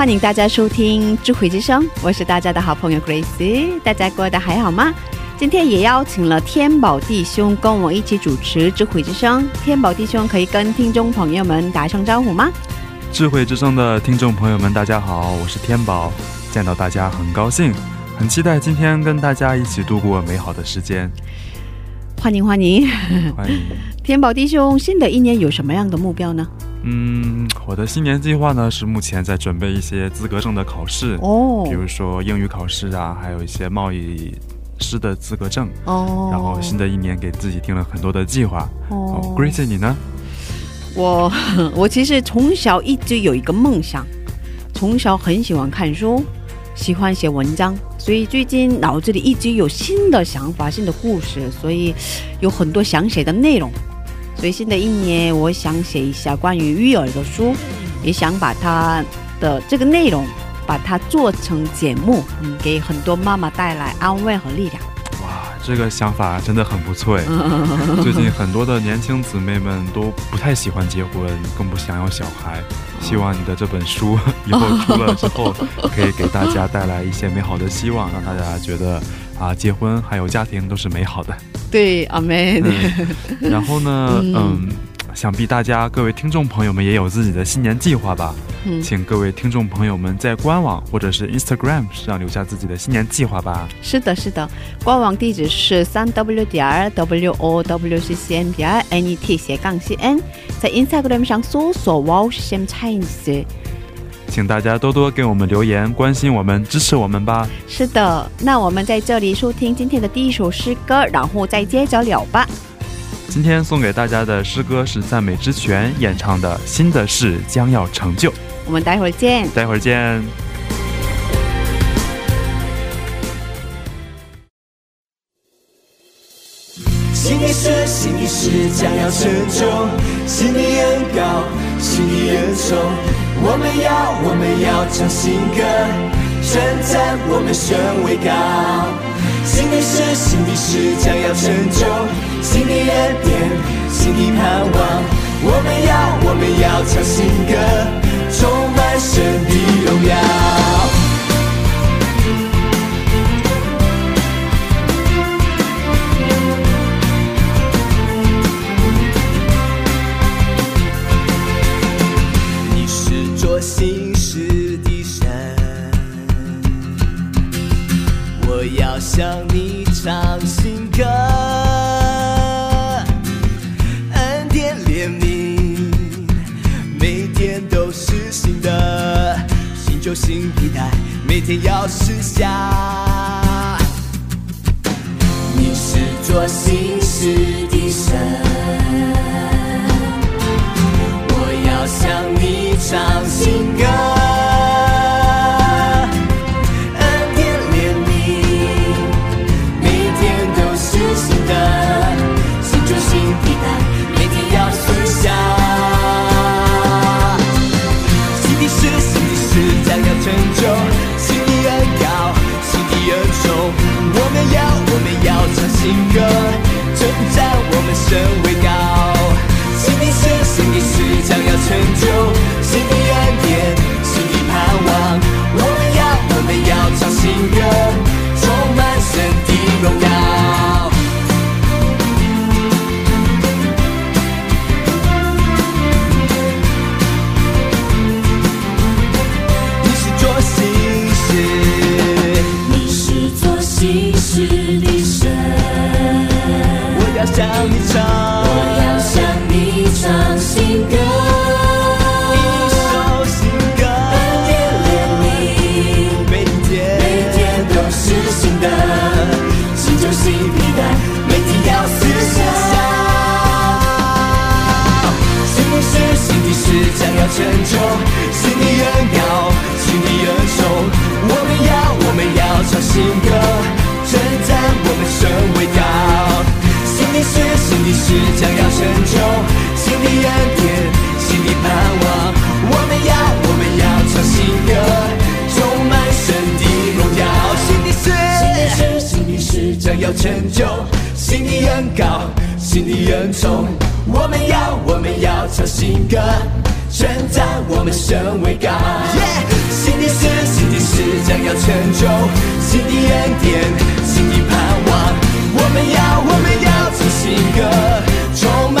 欢迎大家收听智慧之声，我是大家的好朋友 Grace，大家过得还好吗？今天也邀请了天宝弟兄跟我一起主持智慧之声。天宝弟兄可以跟听众朋友们打声招呼吗？智慧之声的听众朋友们，大家好，我是天宝，见到大家很高兴，很期待今天跟大家一起度过美好的时间。欢迎欢迎，欢迎。天宝弟兄，新的一年有什么样的目标呢？嗯，我的新年计划呢是目前在准备一些资格证的考试，哦比如说英语考试啊，还有一些贸易师的资格证。哦，然后新的一年给自己定了很多的计划。哦哦，Grace 你呢？我 我其实从小一直有一个梦想，从小很喜欢看书，喜欢写文章，所以最近脑子里一直有新的想法、新的故事，所以有很多想写的内容。所以新的一年，我想写一下关于育儿的书，也想把它的这个内容把它做成节目，嗯，给很多妈妈带来安慰和力量。哇，这个想法真的很不错哎。最近很多的年轻姊妹们都不太喜欢结婚，更不想要小孩。希望你的这本书以后出了之后，可以给大家带来一些美好的希望，让大家觉得啊，结婚还有家庭都是美好的。对，阿妹，然后呢，嗯嗯，想必大家各位听众朋友们也有自己的新年计划吧？嗯请各位听众朋友们在官网或者是 Instagram 上留下自己的新年计划吧。是的，是的，官网地址是三 w 点儿 w o w c c n 点儿 n e t 斜杠 c n，在 Instagram 上搜索 wow c m Chinese。请大家多多给我们留言，关心我们，支持我们吧。是的，那我们在这里收听今天的第一首诗歌，然后再接着聊吧。今天送给大家的诗歌是赞美之泉演唱的《新的事将要成就》，我们待会儿见。待会儿见。新的事，新的事将要成就，新的恩高，新的恩宠。我们要，我们要唱新歌，称赞我们神为高。新的事，新的事将要成就，新的恩典，新的盼望。我们要，我们要唱新歌，充满神的荣耀。向你唱新歌，恩典怜悯，每天都是新的，新旧新皮带，每天要试下。你是做新事的神。我要向你唱新歌，我要成就，心地恩高，心地恩重。我们要，我们要唱新歌，称赞我们神为高。新的事，新的事将要成就，新的恩典，新的盼望。我们要，我们要唱新歌，充满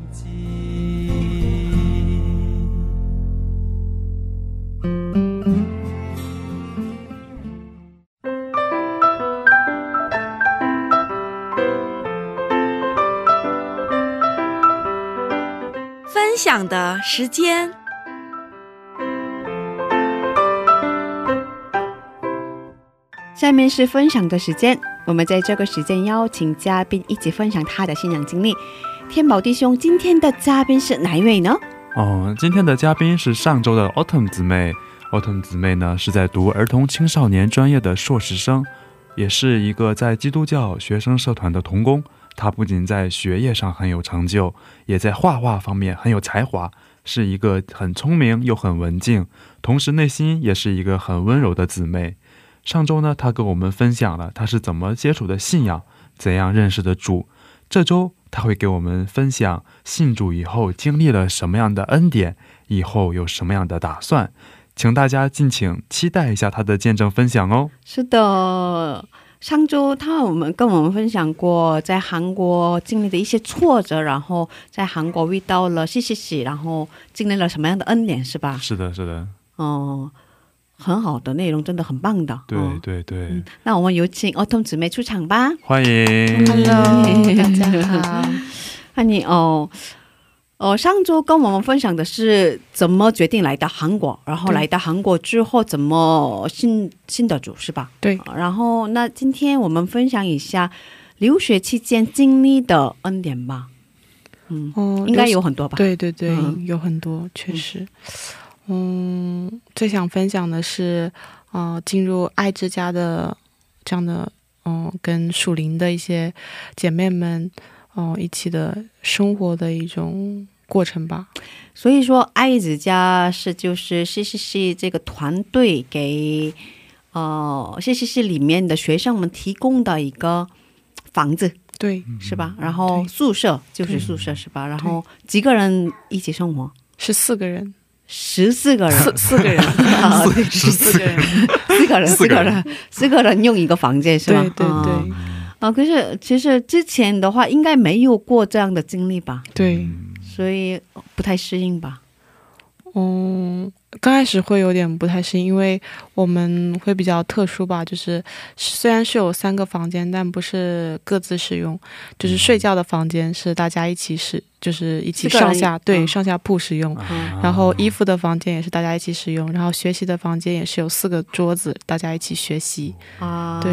时间。下面是分享的时间，我们在这个时间邀请嘉宾一起分享他的信仰经历。天宝弟兄，今天的嘉宾是哪一位呢？哦，今天的嘉宾是上周的 Autumn 姊妹。Autumn 姊妹呢是在读儿童青少年专业的硕士生，也是一个在基督教学生社团的童工。她不仅在学业上很有成就，也在画画方面很有才华，是一个很聪明又很文静，同时内心也是一个很温柔的姊妹。上周呢，她跟我们分享了她是怎么接触的信仰，怎样认识的主。这周她会给我们分享信主以后经历了什么样的恩典，以后有什么样的打算。请大家敬请期待一下她的见证分享哦。是的，上周他我们跟我们分享过在韩国经历的一些挫折，然后在韩国遇到了谢谢喜，然后经历了什么样的恩典，是吧？是的，是的，哦、很好的内容，真的很棒的。对哦对对，那我们有请儿童姊妹出场吧。欢迎。Hello，大家好。那你哦，哦，上周跟我们分享的是怎么决定来到韩国，然后来到韩国之后怎么信信的主是吧？对啊然后那今天我们分享一下留学期间经历的恩典吧。嗯，哦应该有很多吧？对对对，嗯有很多，确实。嗯，最想分享的是，呃，进入爱之家的这样的，嗯、跟属灵的一些姐妹们，哦、一起的生活的一种过程吧。所以说爱子家是就是 CCC 这个团队给呃 CCC 里面的学生们提供的一个房子。对，是吧？然后宿舍就是宿舍是吧？然后几个人一起生活？是四个人，十四个人，四四个人，啊对十四个人，四个人，四个人四个人，四个人用一个房间是吧？对对啊。对啊，可是其实之前的话应该没有过这样的经历吧，对，嗯所以不太适应吧？嗯，刚开始会有点不太适应，因为我们会比较特殊吧，就是虽然是有三个房间，但不是各自使用，就是睡觉的房间是大家一起使，就是一起上下对嗯上下铺使用。啊然后衣服的房间也是大家一起使用，然后学习的房间也是有四个桌子，大家一起学习。啊，对，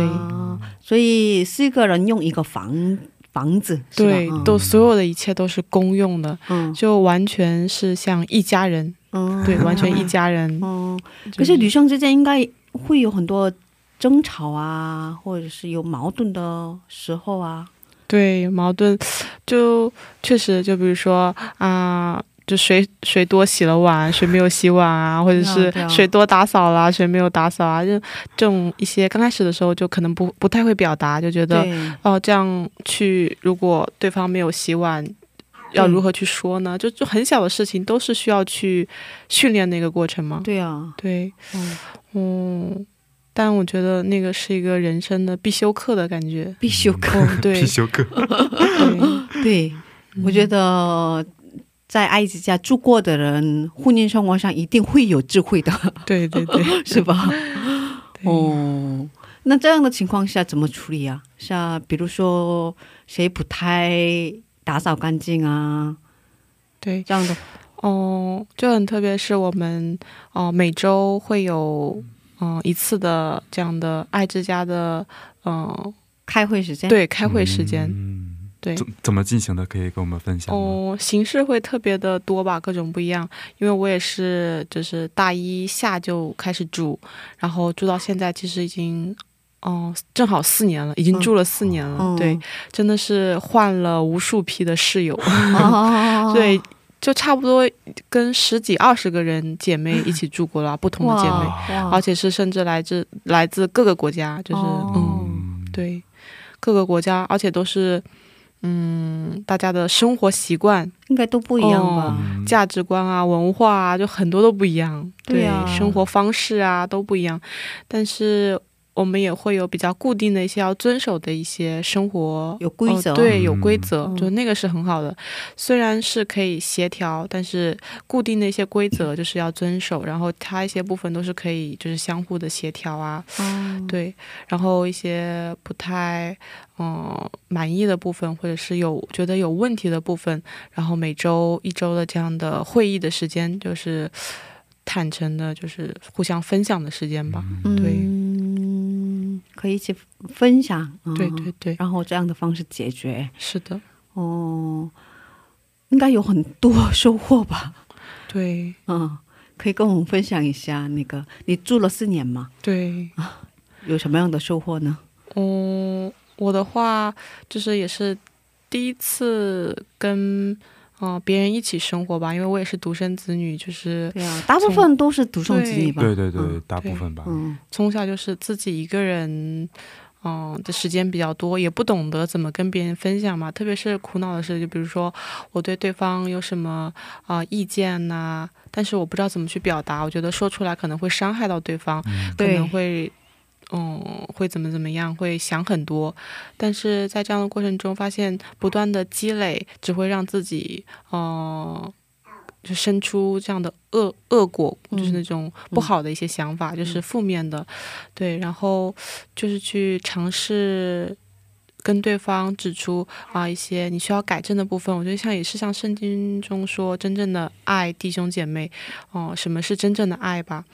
所以四个人用一个房房子，对，嗯都所有的一切都是公用的，嗯就完全是像一家人，嗯对，完全一家人。嗯，就可是女生之间应该会有很多争吵啊，或者是有矛盾的时候啊。对矛盾，就确实就比如说啊。就谁谁多洗了碗，谁没有洗碗啊，或者是谁多打扫啦，谁没有打扫啊，就这种一些刚开始的时候就可能不不太会表达，就觉得对，哦这样去，如果对方没有洗碗，要如何去说呢？就就很小的事情都是需要去训练的一个过程嘛。对啊，对，嗯，嗯，但我觉得那个是一个人生的必修课的感觉。必修课。哦，对 必，修课，对，对，我觉得在爱之家住过的人，婚姻生活上一定会有智慧的，对对对，是吧？哦，那这样的情况下怎么处理啊？像比如说谁不太打扫干净啊，对，这样的。哦，就很特别是我们哦、每周会有嗯、一次的这样的爱之家的嗯、开会时间，对开会时间，嗯对。怎怎么进行的？可以跟我们分享吗？哦，形式会特别的多吧，各种不一样。因为我也是，就是大一下就开始住，然后住到现在，其实已经，哦、正好四年了，已经住了四年了。嗯对，真的是换了无数批的室友。哦，对，就差不多跟十几二十个人姐妹一起住过了，不同的姐妹，而且是甚至来自来自各个国家，就是、嗯，对，各个国家，而且都是嗯，大家的生活习惯、应该都不一样吧？嗯价值观啊、文化啊，就很多都不一样。对啊生活方式啊都不一样，但是。我们也会有比较固定的一些要遵守的一些生活有规则哦对，有嗯规则，嗯就那个是很好的。虽然是可以协调，但是固定的一些规则就是要遵守，然后它一些部分都是可以就是相互的协调啊，嗯，对，然后一些不太嗯、满意的部分，或者是有觉得有问题的部分，然后每周一周的这样的会议的时间，就是坦诚的，就是互相分享的时间吧。对嗯，可以一起分享，嗯对对对，然后这样的方式解决，是的，哦，应该有很多收获吧？对嗯，可以跟我们分享一下那个你住了四年嘛，对。有什么样的收获呢？嗯，我的话就是也是第一次跟嗯、呃别人一起生活吧，因为我也是独生子女，就是对啊，大部分都是独生子女吧？对对对，嗯大部分吧。嗯从小就是自己一个人，嗯、的时间比较多，也不懂得怎么跟别人分享嘛。特别是苦恼的事，就比如说我对对方有什么啊、意见呐、但是我不知道怎么去表达，我觉得说出来可能会伤害到对方，可能会。嗯，会怎么怎么样？会想很多，但是在这样的过程中，发现不断的积累只会让自己，嗯、就生出这样的恶恶果，就是那种不好的一些想法，就是负面的，对，然后就是去尝试跟对方指出啊、一些你需要改正的部分。我觉得像也是像圣经中说，真正的爱弟兄姐妹，哦、什么是真正的爱吧？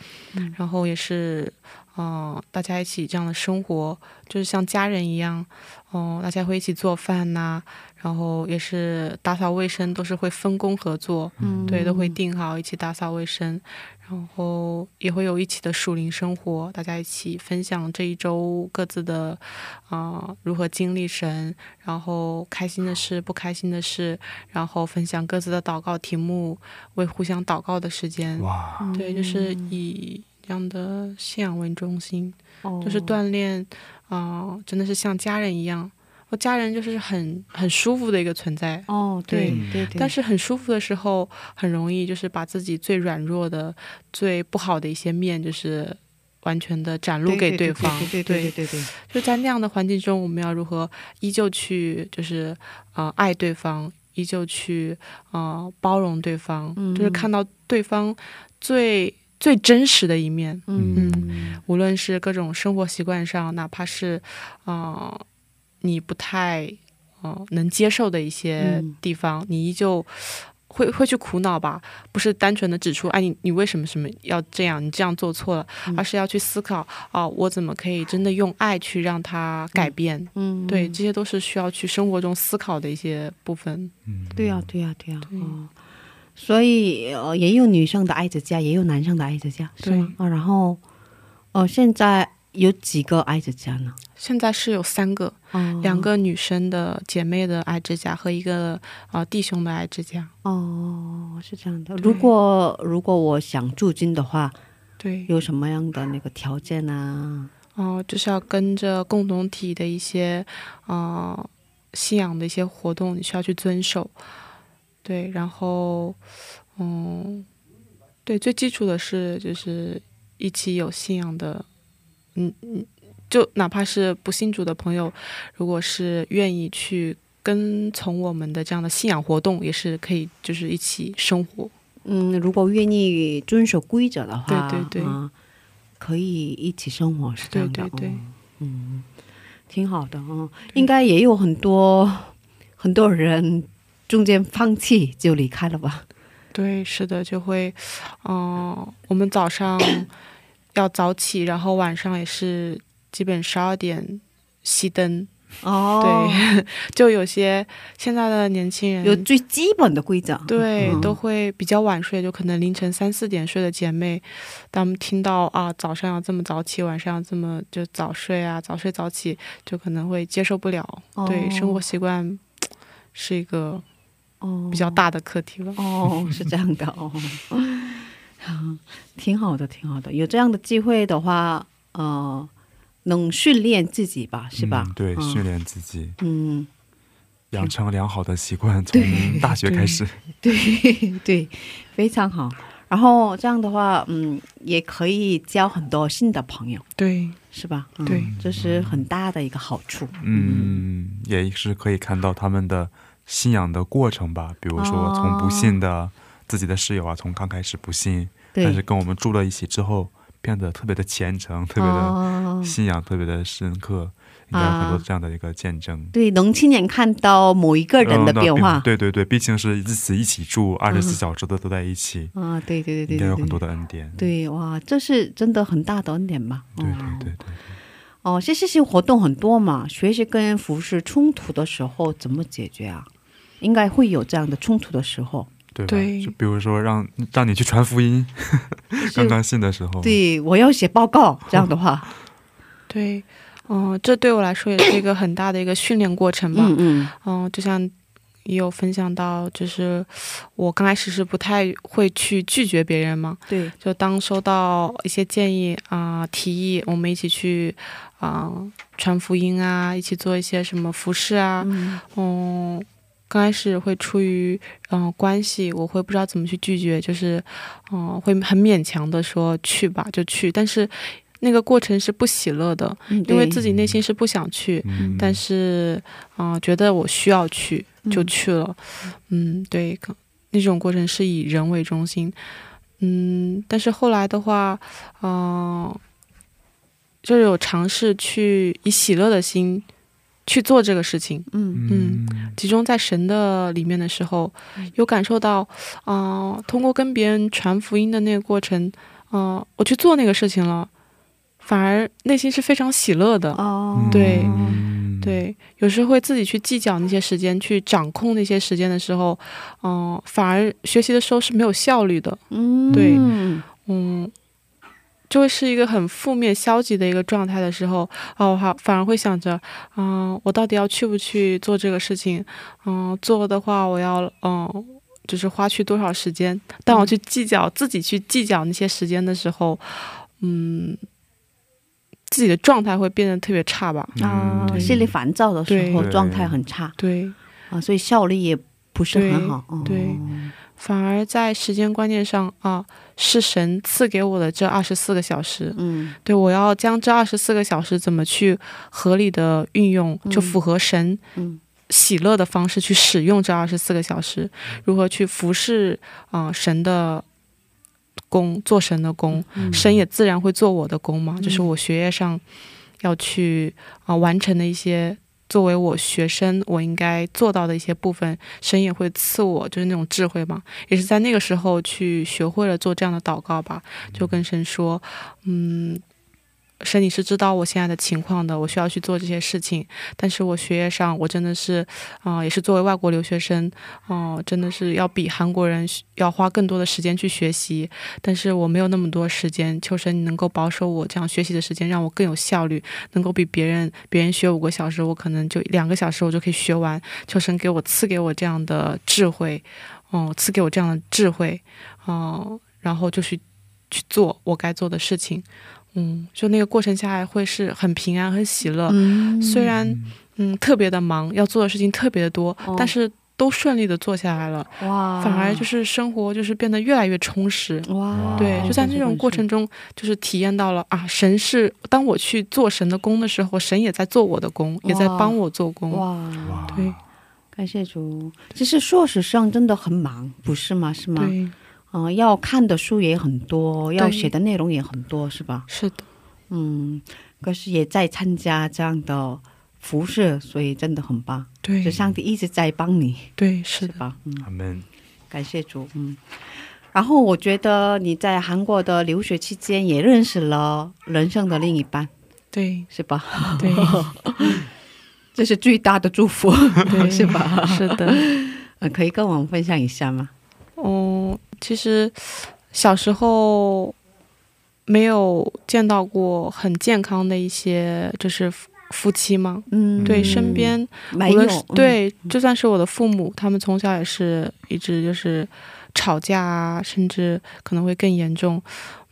然后也是。嗯、大家一起这样的生活，就是像家人一样，哦、大家会一起做饭呐、然后也是打扫卫生，都是会分工合作，嗯，对，都会。定好一起打扫卫生，然后也会有一起的属灵生活，大家一起分享这一周各自的啊、呃如何经历神，然后开心的事、不开心的事，然后分享各自的祷告题目，为互相祷告的时间，哇，对，就是以这样的信仰为中心，哦。就是锻炼啊、真的是像家人一样，我家人就是很很舒服的一个存在，哦，对对。对对，但是很舒服的时候，很容易就是把自己最软弱的、最不好的一些面，就是完全的展露给对方。对对对对对对，就在那样的环境中，我们要如何依旧去就是呃爱对方，依旧去呃包容对方，嗯。就是看到对对方最最真实的一面。嗯无论是各种生活习惯上，哪怕是，呃，你不太呃能接受的一些嗯地方，你依旧会会去苦恼吧？不是单纯的指出，哎，你你为什么什么要这样？你这样做错了，嗯而是要去思考，哦、我怎么可以真的用爱去让它改变？嗯，对，这些都是需要去生活中思考的一些部分。嗯，对呀、对呀、对呀、对哦，所以呃，也有女生的爱着家，也有男生的爱着家，是吗？啊，然后，呃，现在有几个爱着家呢？现在是有三个，哦，两个女生的姐妹的爱之家和一个呃弟兄的爱之家。哦，是这样的。如果如果我想驻军的话，对，有什么样的那个条件啊？哦、就是要跟着共同体的一些呃信仰的一些活动，你需要去遵守。对，然后嗯，对，最基础的是就是一起有信仰的，嗯嗯，就哪怕是不信主的朋友，如果是愿意去跟从我们的这样的信仰活动，也是可以就是一起生活。嗯，如果愿意遵守规则的话，对对对啊可以一起生活，是这样的。对对对哦嗯，挺好的哦。应该也有很多很多人中间放弃就离开了吧？对，是的，就会，嗯、我们早上 要早起，然后晚上也是基本十二点熄灯。哦，对，就有些现在的年轻人有最基本的规则。对、嗯都会比较晚睡，就可能凌晨三四点睡的姐妹，当们听到啊早上要这么早起，晚上要这么就早睡啊，早睡早起，就可能会接受不了。对，生活习惯是一个哦比较大的课题吧。哦，是这样的哦，挺好的，挺好的。有这样的机会的话，呃，能训练自己吧，是吧？嗯对，嗯训练自己，嗯，养成良好的习惯，从大学开始。对 对，非常好。然后这样的话，嗯，也可以交很多新的朋友，对是吧？嗯对这是很大的一个好处。嗯，也是可以看到他们的信仰的过程吧。比如说，哦从不信的自己的室友啊，从刚开始不信，但是跟我们住了一起之后，变得特别的虔诚，特别的哦信仰，特别的深刻，应该有很多这样的一个见证。对，能亲眼看到某一个人的变化。对对对，毕竟是自己一起住，二十四小时的都在一起，啊，对对对对应该有很多的恩典。对哇，这是真的很大的恩典吧？对对哦对对，哦，这些活动很多嘛，学习跟服饰冲突的时候怎么解决啊？应该会有这样的冲突的时候。对吧？对。就比如说让让你去传福音，刚刚信的时候，对，我要写报告，这样的话，对，嗯、这对我来说也是一个很大的一个训练过程吧。嗯嗯。嗯，就像也有分享到，就是我刚开始是不太会去拒绝别人嘛，对，就当收到一些建议啊、提议，我们一起去啊、传福音啊，一起做一些什么服饰啊，嗯。嗯。刚开始会出于嗯、关系，我会不知道怎么去拒绝，就是嗯、会很勉强的说去吧就去，但是那个过程是不喜乐的，嗯，因为自己内心是不想去，嗯，但是，嗯、觉得我需要去，就嗯去了。嗯，对，可那种过程是以人为中心。嗯，但是后来的话，嗯、就是有尝试去以喜乐的心去做这个事情，嗯。嗯。集中在神的里面的时候，有感受到，啊、通过跟别人传福音的那个过程，嗯、我去做那个事情了，反而内心是非常喜乐的。哦，对嗯，对，有时候会自己去计较那些时间，去掌控那些时间的时候，嗯、反而学习的时候是没有效率的，嗯，对嗯，就会是一个很负面、消极的一个状态的时候，哦，好，反而会想着，嗯、我到底要去不去做这个事情？嗯、做的话，我要，嗯、就是花去多少时间？当我去计较自己去计较那些时间的时候，嗯，自己的状态会变得特别差吧？啊，嗯心里烦躁的时候状态很差对。啊，所以效率也不是很好。哦对反而在时间观念上啊，是神赐给我的这二十四个小时。嗯。对我要将这二十四个小时怎么去合理的运用，就符合神嗯。喜乐的方式去使用这二十四个小时，如何去服侍啊、神的工，做神的工，嗯。神也自然会做我的工嘛，就是我学业上要去啊、完成的一些。作为我学生，我应该做到的一些部分，神也会赐我，就是那种智慧嘛。也是在那个时候去学会了做这样的祷告吧，就跟神说，嗯，神你是知道我现在的情况的，我需要去做这些事情。但是我学业上，我真的是，啊、也是作为外国留学生，哦、真的是要比韩国人要花更多的时间去学习。但是我没有那么多时间，求神你能够保守我这样学习的时间，让我更有效率，能够比别人别人学五个小时，我可能就两个小时我就可以学完。求神给我赐给我这样的智慧，哦、赐给我这样的智慧，哦、然后就去去做我该做的事情。嗯，就那个过程下来会是很平安、很喜乐。嗯虽然嗯特别的忙，要做的事情特别的多，哦但是都顺利的做下来了，哇，反而就是生活就是变得越来越充实。哇，对，哦就在那种过程中，就是体验到了啊，神是当我去做神的工的时候，神也在做我的工，也在帮我做工。哇，哇，对感谢主。其实硕士生真的很忙，不是吗？是吗？对，嗯、要看的书也很多，要写的内容也很多，是吧？是的，嗯，可是也在参加这样的服饰，所以真的很棒。对是，上帝一直在帮你，对，是，是吧？嗯，阿门。感谢主。嗯，然后我觉得你在韩国的留学期间也认识了人生的另一半，对，是吧？对，这是最大的祝福，对 是吧？是的。呃可以跟我们分享一下吗？嗯，其实小时候没有见到过很健康的一些就是夫夫妻嘛。嗯，对，身边没有无论是，嗯对，就算是我的父母，他们从小也是一直就是吵架啊，甚至可能会更严重。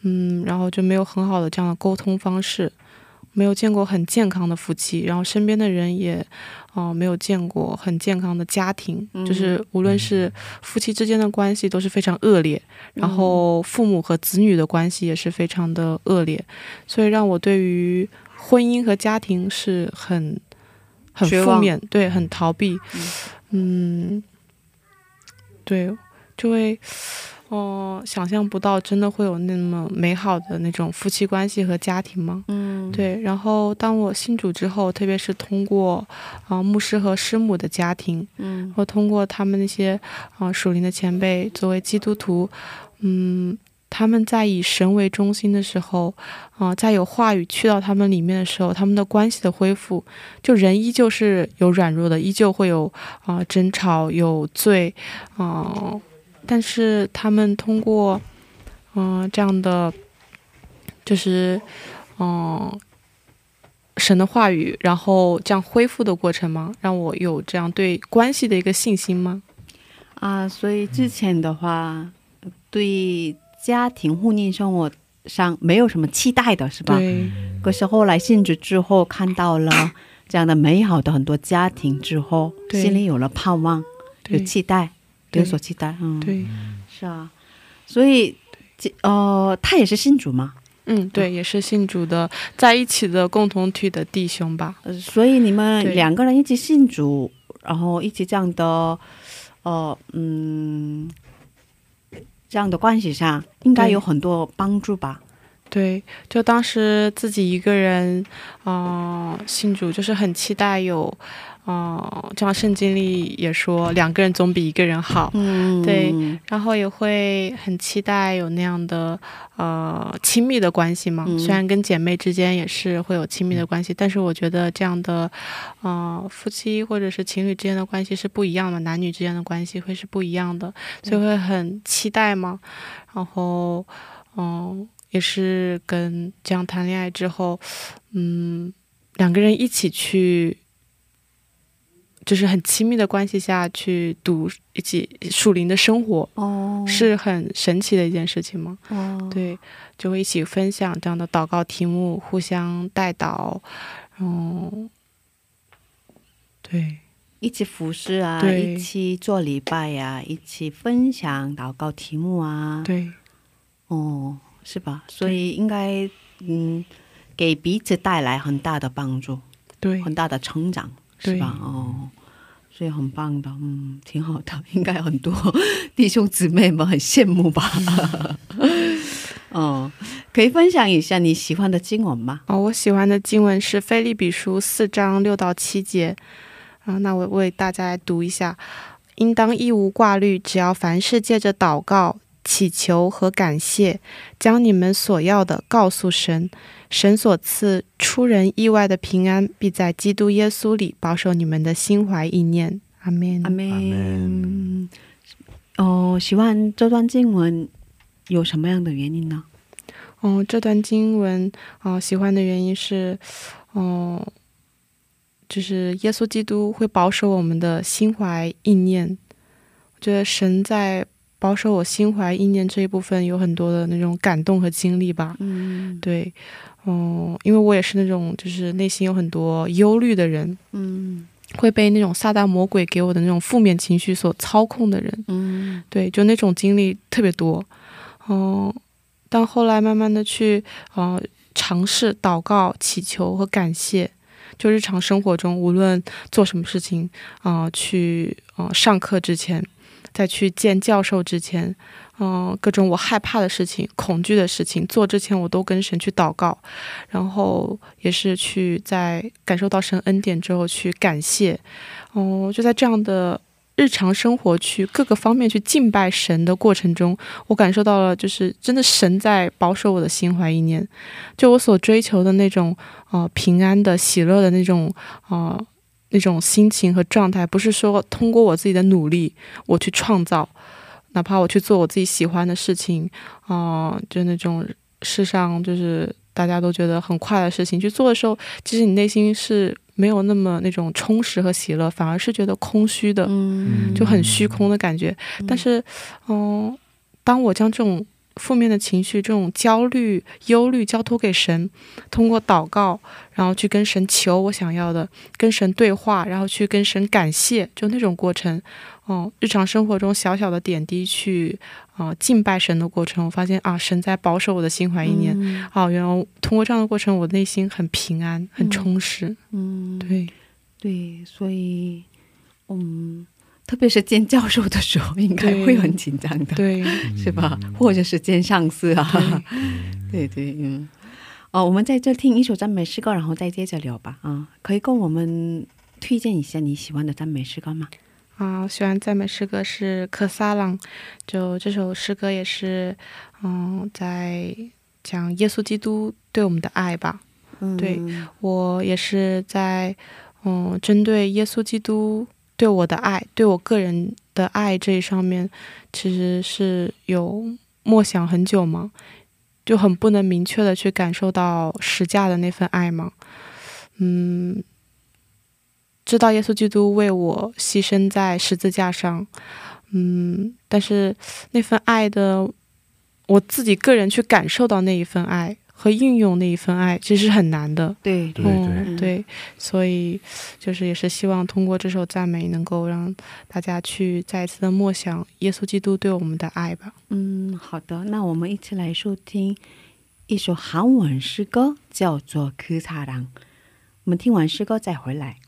嗯，然后就没有很好的这样的沟通方式，没有见过很健康的夫妻，然后身边的人也，哦、没有见过很健康的家庭，嗯就是无论是夫妻之间的关系都是非常恶劣，然后父母和子女的关系也是非常的恶劣，所以让我对于婚姻和家庭是很很负面，对，很逃避，嗯，对，就会。哦、想象不到真的会有那么美好的那种夫妻关系和家庭吗？嗯，对，然后当我信主之后，特别是通过啊、牧师和师母的家庭，嗯或通过他们那些啊、属灵的前辈，作为基督徒，嗯，他们在以神为中心的时候，啊、在有话语去到他们里面的时候，他们的关系的恢复，就人依旧是有软弱的，依旧会有啊、争吵、有罪，啊、但是他们通过嗯、这样的，就是嗯、神的话语，然后这样恢复的过程吗？让我有这样对关系的一个信心吗？啊，所以之前的话，对家庭婚姻生活上没有什么期待的，是吧？对可是后来信主之后，看到了这样的美好的很多家庭之后，心里有了盼望，有期待，对有所期待。嗯，，对，是啊。所以，这呃，他也是信主吗？嗯，对，也是信主的，在一起的共同体的弟兄吧。呃，所以你们两个人一起信主，然后一起这样的，呃，嗯，这样的关系上，应该有很多帮助吧？对，就当时自己一个人，啊、信主就是很期待有，啊、这样圣经里也说两个人总比一个人好，嗯，对然后也会很期待有那样的呃亲密的关系嘛。嗯虽然跟姐妹之间也是会有亲密的关系，但是我觉得这样的呃夫妻或者是情侣之间的关系是不一样的，男女之间的关系会是不一样的，所以会很期待嘛。然后嗯、也是跟这样谈恋爱之后，嗯，两个人一起去。就是很亲密的关系下去读一起属灵的生活，哦，是很神奇的一件事情吗？哦，对，就会一起分享这样的祷告题目，互相带导，嗯，对一起服侍啊，一起做礼拜呀、一起分享祷告题目啊，对哦，是吧？所以应该嗯，给彼此带来很大的帮助，对很大的成长，是对吧？哦。所以很棒的，嗯，挺好的，应该很多 弟兄姊妹们很羡慕吧？哦，可以分享一下你喜欢的经文吗？哦，我喜欢的经文是《菲利比书》四章六到七节。啊，那我为大家来读一下：应当一无挂虑，只要凡事借着祷告、祈求和感谢，将你们所要的告诉神。神所赐出人意外的平安，必在基督耶稣里保守你们的心怀意念。阿门。阿门。哦，喜欢这段经文有什么样的原因呢？哦，这段经文啊、喜欢的原因是，哦、就是耶稣基督会保守我们的心怀意念。我觉得神在保守我心怀意念这一部分有很多的那种感动和经历吧。嗯对，嗯、因为我也是那种就是内心有很多忧虑的人，嗯会被那种撒旦魔鬼给我的那种负面情绪所操控的人。嗯对，就那种经历特别多，嗯，但后来慢慢的去呃尝试祷告、祈求和感谢，就日常生活中无论做什么事情，啊、去呃上课之前，再去见教授之前，嗯、各种我害怕的事情、恐惧的事情做之前，我都跟神去祷告，然后也是去在感受到神恩典之后去感谢，哦、就在这样的日常生活去各个方面去敬拜神的过程中，我感受到了，就是真的神在保守我的心怀意念，就我所追求的那种呃平安的、喜乐的那种呃那种心情和状态，不是说通过我自己的努力我去创造，哪怕我去做我自己喜欢的事情，啊、就那种世上就是大家都觉得很快的事情去做的时候，其实你内心是没有那么那种充实和喜乐，反而是觉得空虚的。嗯就很虚空的感觉。但是，嗯、当我将这种负面的情绪、这种焦虑、忧虑交托给神，通过祷告，然后去跟神求我想要的，跟神对话，然后去跟神感谢，就那种过程，哦、日常生活中小小的点滴去啊、呃敬拜神的过程，我发现啊，神在保守我的心怀意念。嗯啊，原来通过这样的过程，我内心很平安，很充实。嗯，对，对，所以嗯，特别是见教授的时候，应该会很紧张的，对，是吧？或者是见上司啊，对 对，嗯。哦，我们在这听一首赞美诗歌，然后再接着聊吧。啊，可以跟我们推荐一下你喜欢的赞美诗歌吗？啊，喜欢赞美诗歌是科萨朗，就这首诗歌也是，嗯，在讲耶稣基督对我们的爱吧。嗯对我也是在，嗯，针对耶稣基督对我的爱，对我个人的爱这一上面，其实是有默想很久吗，就很不能明确的去感受到实价的那份爱吗。嗯，知道耶稣基督为我牺牲在十字架上，嗯，但是那份爱的，我自己个人去感受到那一份爱和运用那一份爱，其实很难的。对，对，对，对。所以，就是也是希望通过这首赞美，能够让大家去再一次的默想耶稣基督对我们的爱吧。嗯，好的。那我们一起来收听一首韩文诗歌，叫做《kisaang》。我们听完诗歌再回来。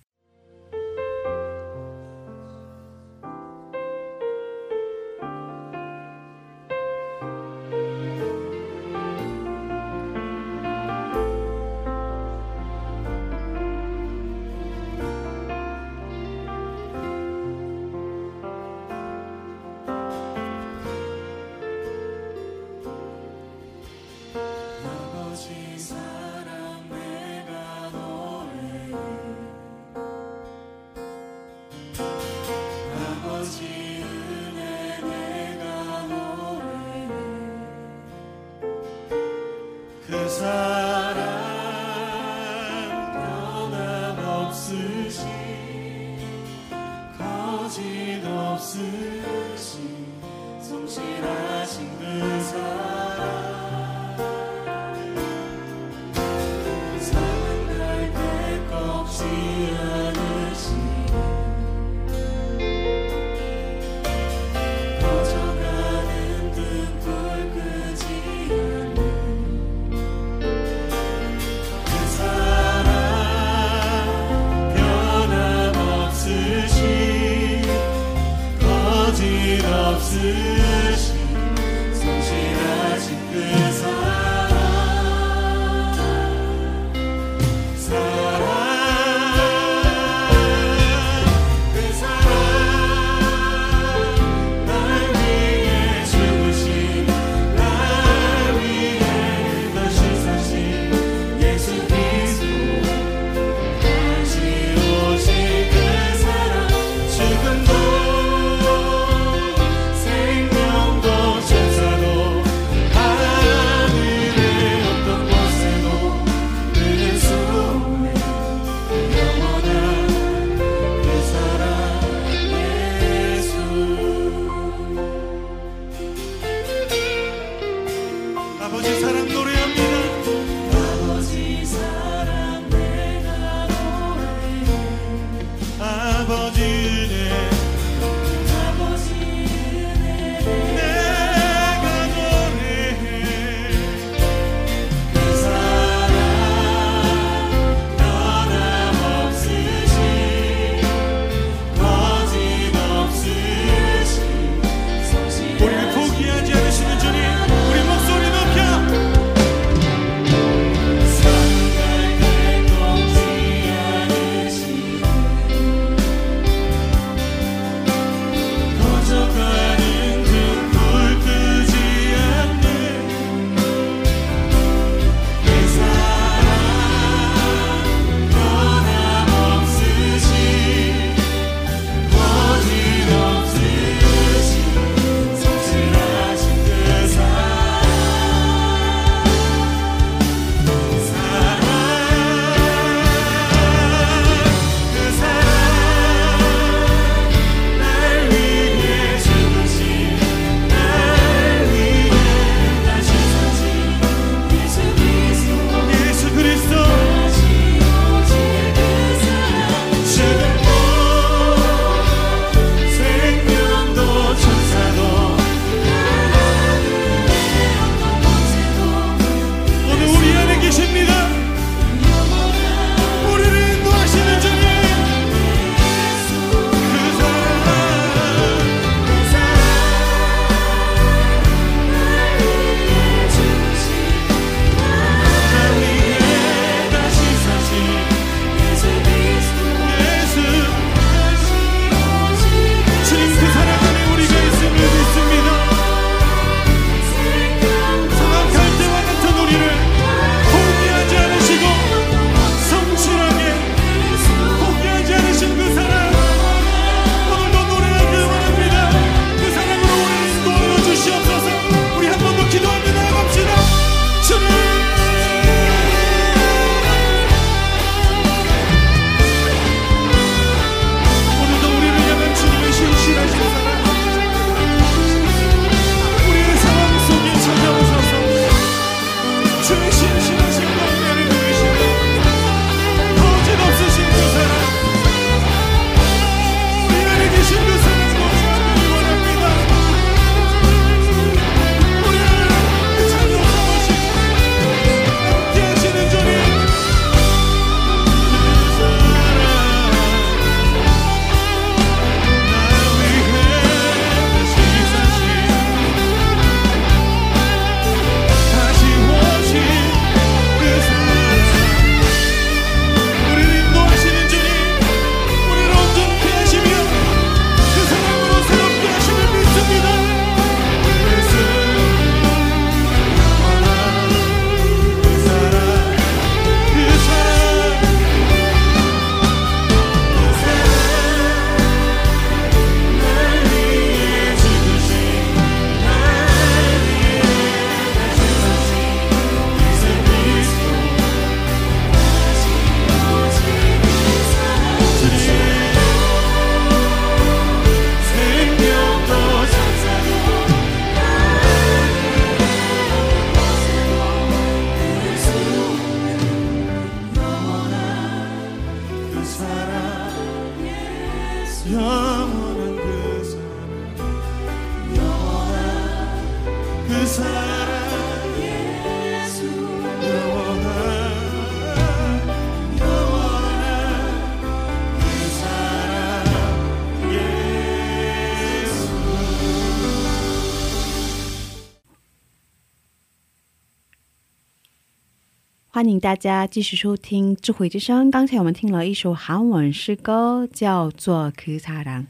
欢迎大家继续收听《智慧之声》。刚才我们听了一首韩文诗歌，叫做《그사랑》。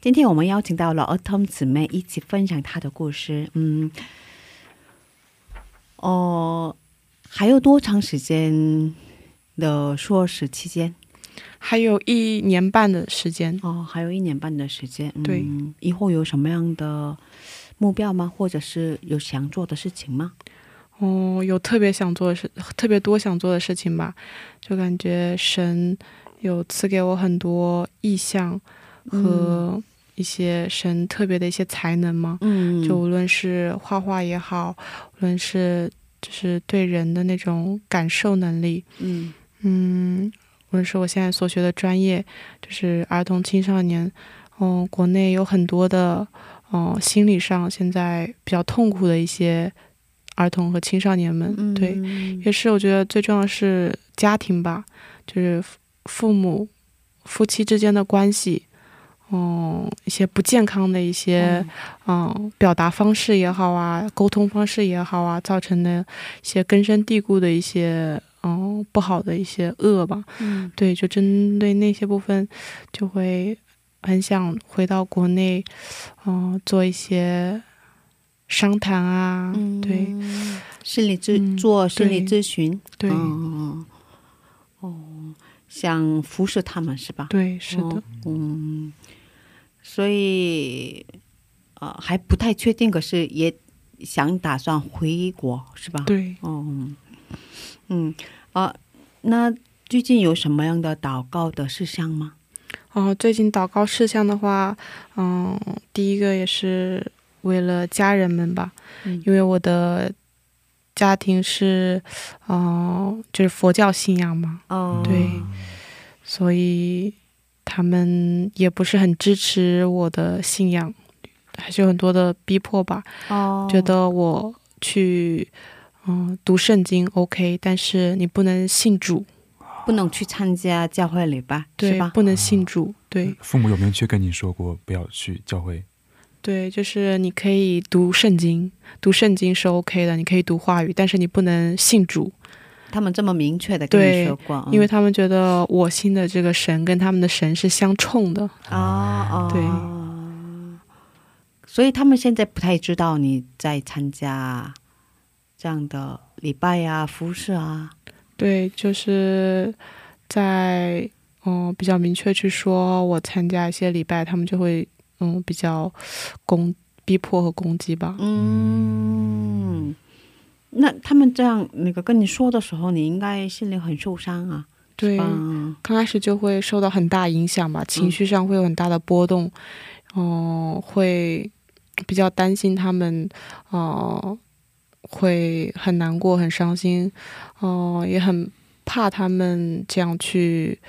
今天我们邀请到了 Autumn 姊妹一起分享她的故事。嗯，哦，还有多长时间的硕士期间？还有一年半的时间。哦，还有一年半的时间。嗯、对，以后有什么样的目标吗？或者是有想做的事情吗？ 哦，有特别想做的事，特别多想做的事情吧，就感觉神有赐给我很多意向和一些神特别的一些才能嘛。嗯，就无论是画画也好，无论是就是对人的那种感受能力，嗯嗯，无论是我现在所学的专业，就是儿童青少年，嗯，国内有很多的，嗯，心理上现在比较痛苦的一些。儿童和青少年们，嗯。对，也是我觉得最重要的是家庭吧，就是父母、夫妻之间的关系，嗯，一些不健康的一些，嗯，表达方式也好啊，沟通方式也好啊，造成的一些根深蒂固的一些，嗯，不好的一些恶吧，嗯。对，就针对那些部分，就会很想回到国内，嗯，做一些。商谈啊，嗯，对，心理咨、嗯做心理咨询，对、哦，哦，想服侍他们是吧？对，是的，哦嗯，所以呃还不太确定，可是也想打算回国是吧？，对，哦，嗯。啊、那最近有什么样的祷告的事项吗？哦、最近祷告事项的话，嗯，第一个也是为了家人们吧，嗯。因为我的家庭是，嗯、就是佛教信仰嘛，哦，对，所以他们也不是很支持我的信仰，还是有很多的逼迫吧。哦，觉得我去嗯读圣经 OK，但是你不能信主，不能去参加教会礼拜，对吧？对不能信主，对。父母有明确跟你说过不要去教会？对，就是你可以读圣经，读圣经是 OK 的，你可以读话语，但是你不能信主，他们这么明确的跟你说过，嗯因为他们觉得我信的这个神跟他们的神是相冲的。啊哦，对，所以他们现在不太知道你在参加这样的礼拜呀、服饰啊。对，就是在嗯比较明确去说我参加一些礼拜，他们就会嗯比较攻逼迫和攻击吧。嗯，那他们这样那个跟你说的时候，你应该心里很受伤啊。对，嗯刚开始就会受到很大影响吧，情绪上会有很大的波动，嗯、会比较担心他们，呃，会很难过、很伤心，嗯、也很怕他们这样去，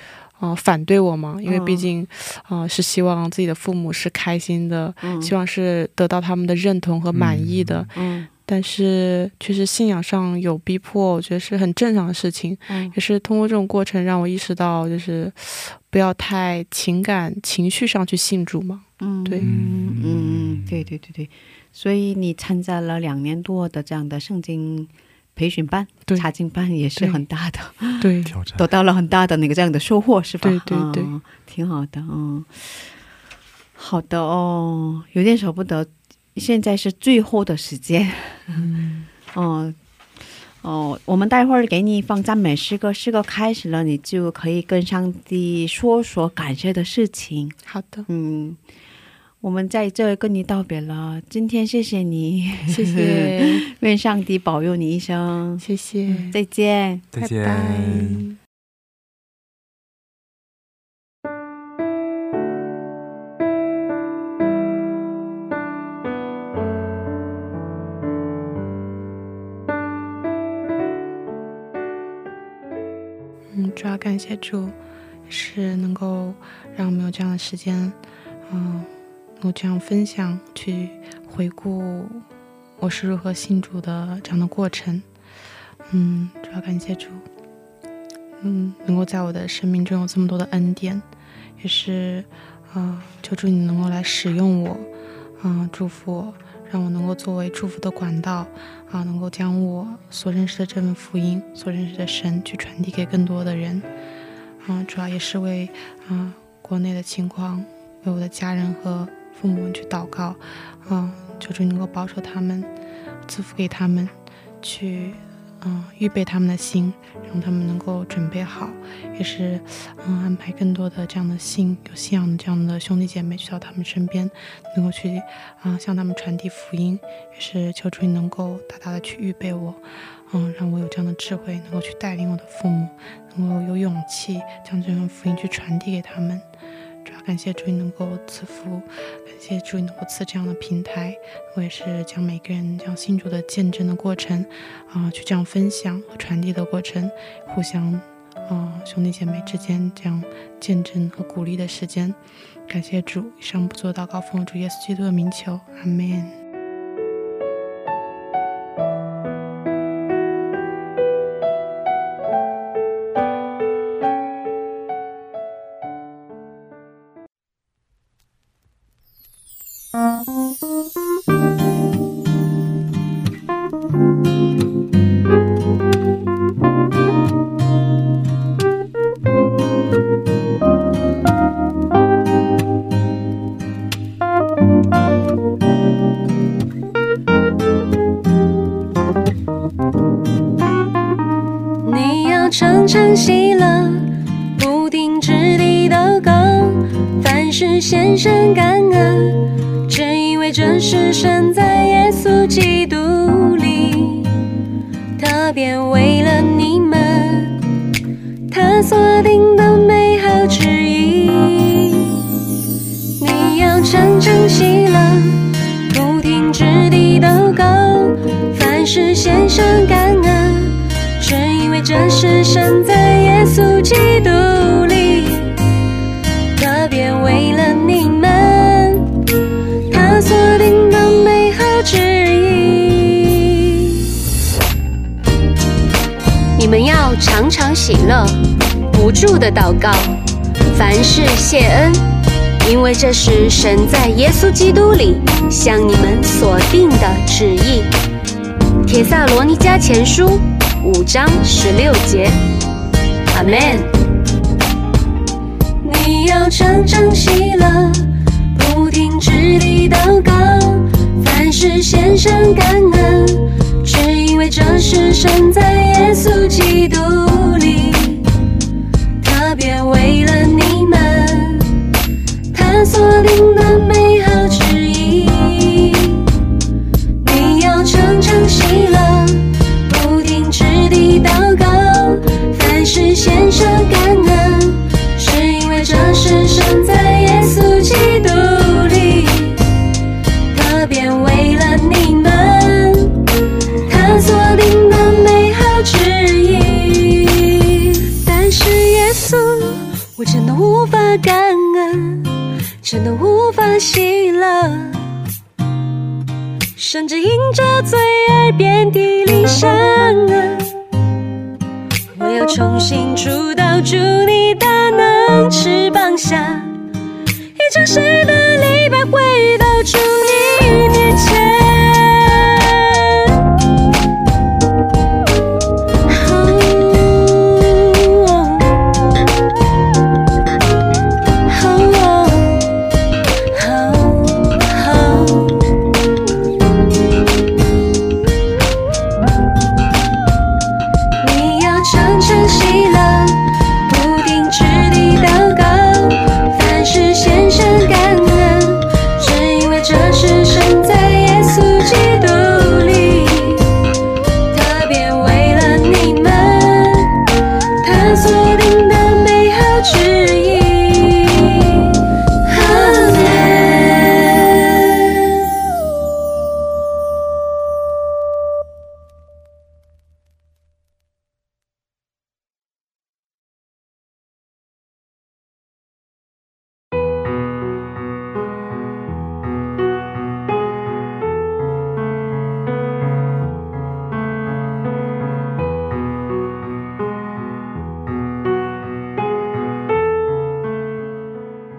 呃，反对我嘛，因为毕竟，呃，是希望自己的父母是开心的，嗯。希望是得到他们的认同和满意的，嗯但是确实信仰上有逼迫，我觉得是很正常的事情。嗯。也是通过这种过程让我意识到，就是不要太情感情绪上去信主嘛。嗯，对。嗯嗯，对对对对，所以你参加了两年多的这样的圣经培训班、对。查经班，也是很大的，对。得到了很大的那个这样的收获，是吧？对对对嗯挺好的，嗯，好的哦，有点舍不得，现在是最后的时间，嗯，哦。哦，我们待会儿给你放赞美诗歌，诗歌开始了，你就可以跟上帝说说感谢的事情。好的，嗯，我们在这跟你道别了。今天谢谢你，谢谢，愿上帝保佑你一生。谢谢，再见。再见。拜拜嗯，主要感谢主，是能够让我们有这样的时间，嗯，能我这样分享，去回顾我是如何信主的这样的过程。嗯，主要感谢主，嗯，能够在我的生命中有这么多的恩典，也是，呃，求主你能够来使用我，嗯，祝福我，让我能够作为祝福的管道，啊，能够将我所认识的这份福音，所认识的神，去传递给更多的人。嗯，主要也是为啊国内的情况，为我的家人和父母去祷告，啊，求主能够保守他们，赐福给他们，去。嗯，预备他们的心，让他们能够准备好，也是嗯安排更多的这样的心有信仰的这样的兄弟姐妹去到他们身边，能够去啊向他们传递福音，也是求主能够大大的去预备我，嗯，让我有这样的智慧，能够去带领我的父母，能够有勇气将这份福音去传递给他们。感谢主，你能够赐福，感谢主，你能够赐这样的平台。我也是将每个人将信主的见证的过程，啊，去这样分享和传递的过程，互相，啊，兄弟姐妹之间这样见证和鼓励的时间。感谢主，以上不做到高峰主耶稣基督的名求，阿门。常常喜乐，不住的祷告，凡事谢恩，因为这是神在耶稣基督里向你们所定的旨意。帖萨罗尼迦前书五章十六节，阿门。你要常常喜乐，不停止地祷告，凡事献上感恩，只因为这是生在耶稣基督里，特别。为了你们，他所定的美好只因着罪而遍体鳞伤啊！我要重新触到主你大能翅膀下，一城市的礼拜回到主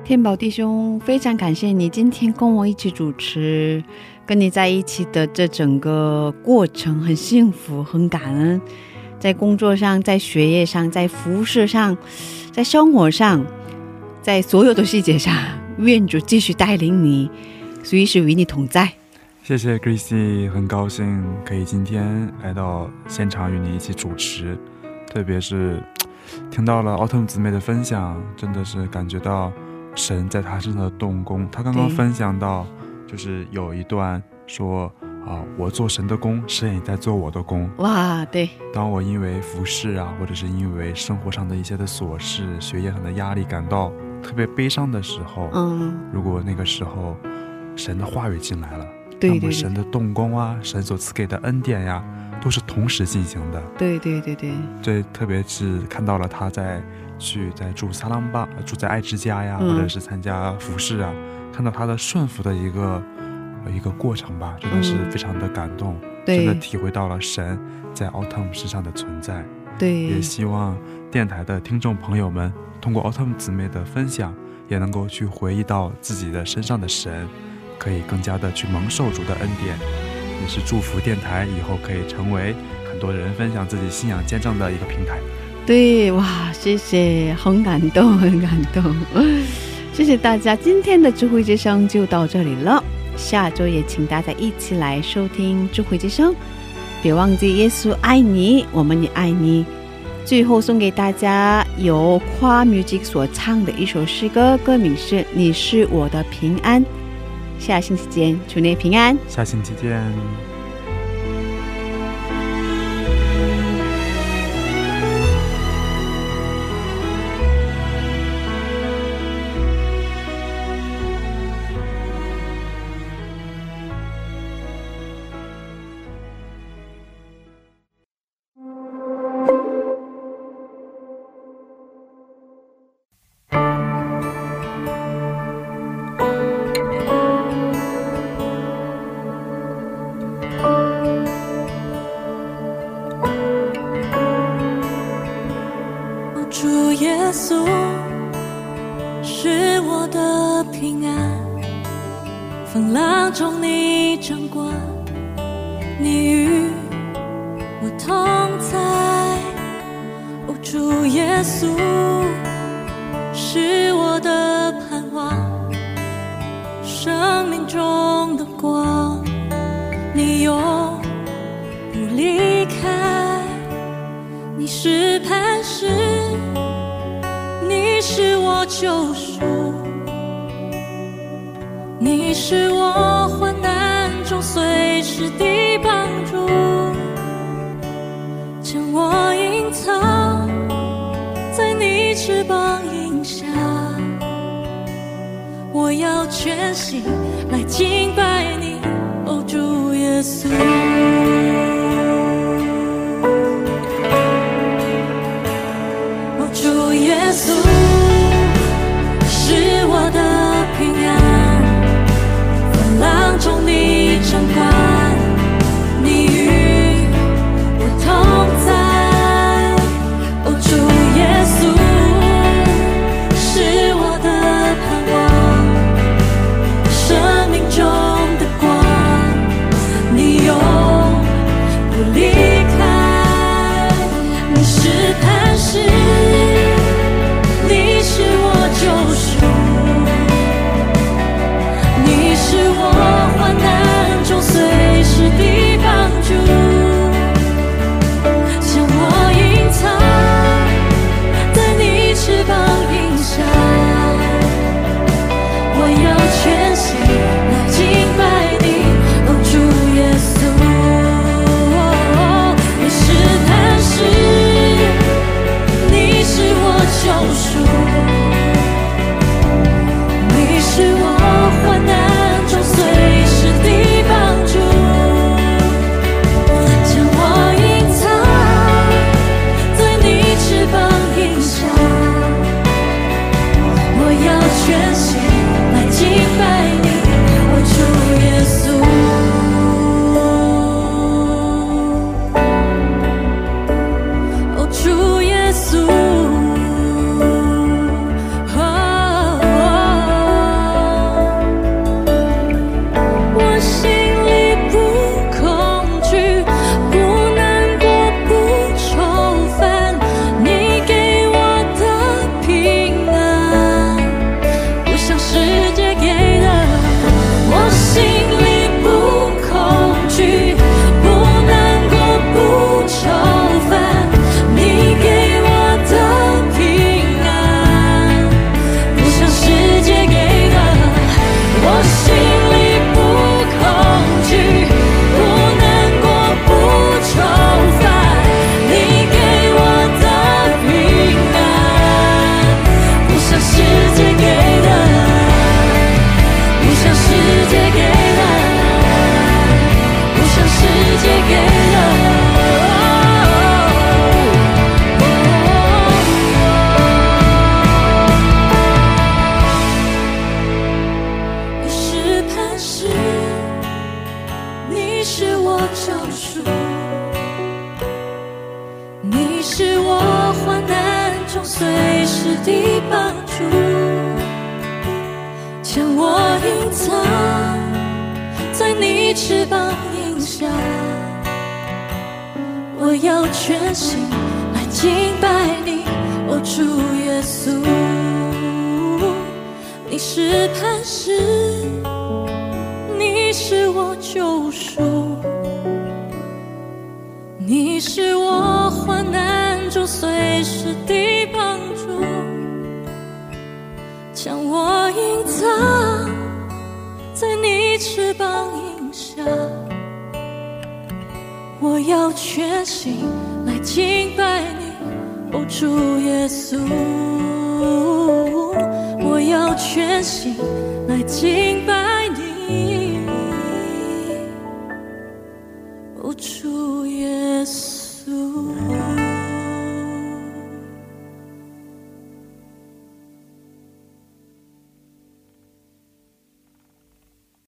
天宝弟兄，非常感谢你今天跟我一起主持，跟你在一起的这整个过程很幸福，很感恩。在工作上，在学业上，在服饰上，在生活上，在所有的细节上，愿主继续带领你，随时与你同在。谢谢 Gracie，很高兴可以今天来到现场与你一起主持，特别是听到了 Autumn 姊妹的分享，真的是感觉到。神在他身上的动工，他刚刚分享到，就是有一段说啊，我做神的工，神也在做我的工。哇，对。当我因为服饰啊，或者是因为生活上的一些的琐事、学业上的压力感到特别悲伤的时候，嗯，如果那个时候神的话语进来了，对对对，神的动工啊，神所赐给的恩典呀，都是同时进行的。对对对对。这特别是看到了他在。去在住萨朗巴，住在爱之家呀，或者是参加服饰啊，看到他的顺服的一个一个过程吧，真的是非常的感动，真的体会到了神在 Autumn 身上的存在。对，也希望电台的听众朋友们通过 Autumn 姊妹的分享，也能够去回忆到自己的身上的神，可以更加的去蒙受主的恩典，也是祝福电台以后可以成为很多人分享自己信仰见证的一个平台。对，哇，谢谢，很感动，很感动，谢谢大家，今天的智慧之声就到这里了，下周也请大家一起来收听智慧之声，别忘记耶稣爱你，我们也爱你。最后送给大家由夸 music 所唱的一首诗歌，歌名是《你是我的平安》。下星期见，祝你平安。下星期见。主耶稣是我的平安，风浪中你掌管，你与我同在。主耶稣是我的盼望，生命中离开你是磐石，你是我救赎，你是我患难中随时的帮助，将我隐藏在你翅膀荫下，我要全心来敬拜你，哦主耶稣。